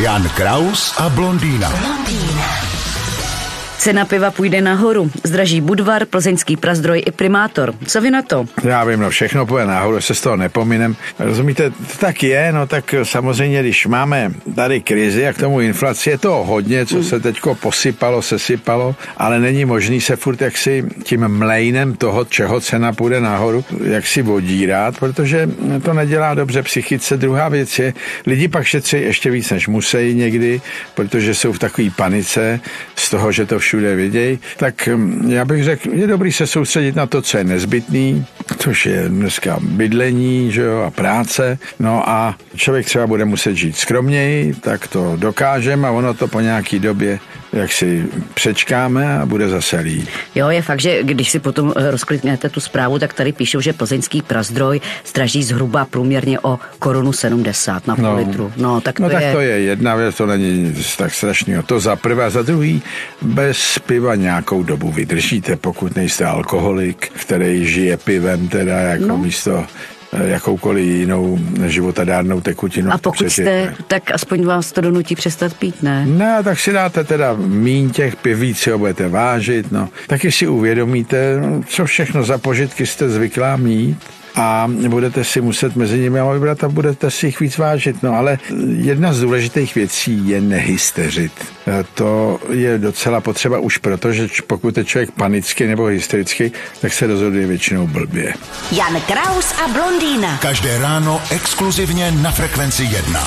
Jan Kraus a blondýna. blondýna. Cena piva půjde nahoru. Zdraží Budvar, plzeňský prazdroj i primátor. Co vy na to? Já vím, no všechno půjde nahoru, se z toho nepominem. Rozumíte, to tak je, no tak samozřejmě, když máme tady krizi a k tomu inflaci, je to hodně, co se teďko posypalo, sesypalo, ale není možný se furt jaksi tím mlejnem toho, čeho cena půjde nahoru, jak si vodírat, protože to nedělá dobře psychice. Druhá věc je, lidi pak šetří ještě víc, než musí někdy, protože jsou v takové panice z toho, že to vše všude vidějí, tak hm, já bych řekl, je dobrý se soustředit na to, co je nezbytný, což je dneska bydlení že jo, a práce. No a člověk třeba bude muset žít skromněji, tak to dokážeme a ono to po nějaký době jak si přečkáme a bude zase líp. Jo, je fakt, že když si potom eh, rozkliknete tu zprávu, tak tady píšou, že plzeňský prazdroj straží zhruba průměrně o korunu 70 na půl no. litru. No, tak to, no, tak je... to je jedna věc, to není tak strašného. To za prvé, za druhý, bez piva nějakou dobu vydržíte, pokud nejste alkoholik, který žije pivem teda jako no. místo jakoukoliv jinou životadárnou tekutinu. A pokud jste, tak aspoň vás to donutí přestat pít, ne? Ne, tak si dáte teda míň těch piví, si ho budete vážit, no. Taky si uvědomíte, co všechno za požitky jste zvyklá mít a budete si muset mezi nimi vybrat a budete si jich víc vážit. No ale jedna z důležitých věcí je nehysteřit. To je docela potřeba už proto, že pokud je člověk panický nebo hysterický, tak se rozhoduje většinou blbě. Jan Kraus a blondýna. Každé ráno exkluzivně na Frekvenci 1.